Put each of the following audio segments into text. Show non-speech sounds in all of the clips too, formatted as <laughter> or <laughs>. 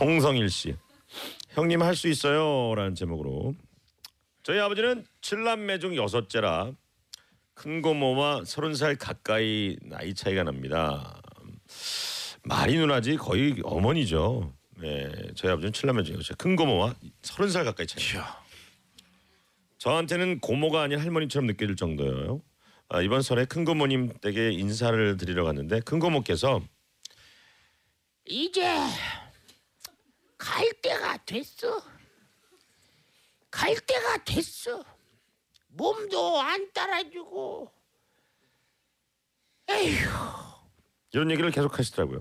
홍성일 씨. 형님 할 수 있어요 라는 제목으로 저희 아버지는 칠남매 중 여섯째라 큰 고모와 서른 살 가까이 나이 차이가 납니다. 말이 누나지 거의 어머니죠. 네, 저희 아버지는 칠남매 중에 큰 고모와 서른 살 가까이 차이. 이야. 저한테는 고모가 아닌 할머니처럼 느껴질 정도예요. 아, 이번 설에 큰 고모님 댁에 인사를 드리러 갔는데 큰 고모께서 이제 됐어. 갈 때가 됐어. 몸도 안 따라주고. 에휴, 이런 얘기를 계속 하시더라고요.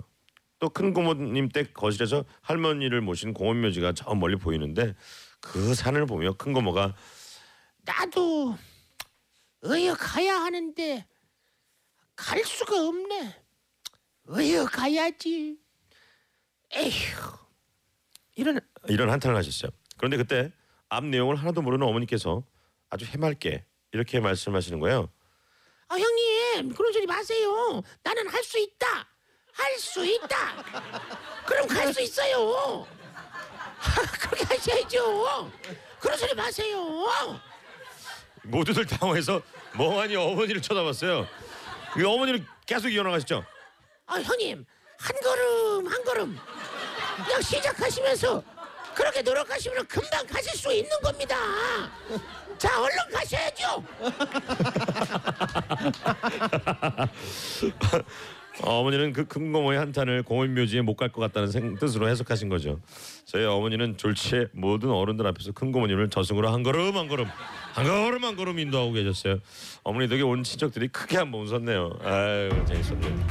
또 큰 고모님 댁 거실에서 할머니를 모신 공원묘지가 저 멀리 보이는데 그 산을 보며 큰 고모가 나도 어여 가야 하는데 갈 수가 없네. 어여 가야지. 에휴, 이런 이런 한탄을 하셨어요. 그런데 그때 앞 내용을 하나도 모르는 어머니께서 아주 해맑게 이렇게 말씀하시는 거예요. 아 형님 그런 소리 마세요. 나는 할 수 있다. 할 수 있다. 그럼 갈 수 있어요. <laughs> 그렇게 하셔야죠. 그런 소리 마세요. 모두들 당황해서 멍하니 어머니를 쳐다봤어요. 이 어머니는 계속 이어나가시죠. 아 형님 한 걸음 한 걸음 그냥 시작하시면서 그렇게 노력하시면 금방 가실 수 있는 겁니다. 자 얼른 가셔야죠. <laughs> 어머니는 그큰 고모의 한탄을 공원묘지에 못 갈 것 같다는 생, 뜻으로 해석하신 거죠. 저희 어머니는 졸지에 모든 어른들 앞에서 큰 고모님을 저승으로 한 걸음 한 걸음 한 걸음 한 걸음 인도하고 계셨어요. 어머니 덕에 온 친척들이 크게 한번 웃었네요. 아유 재밌었네요.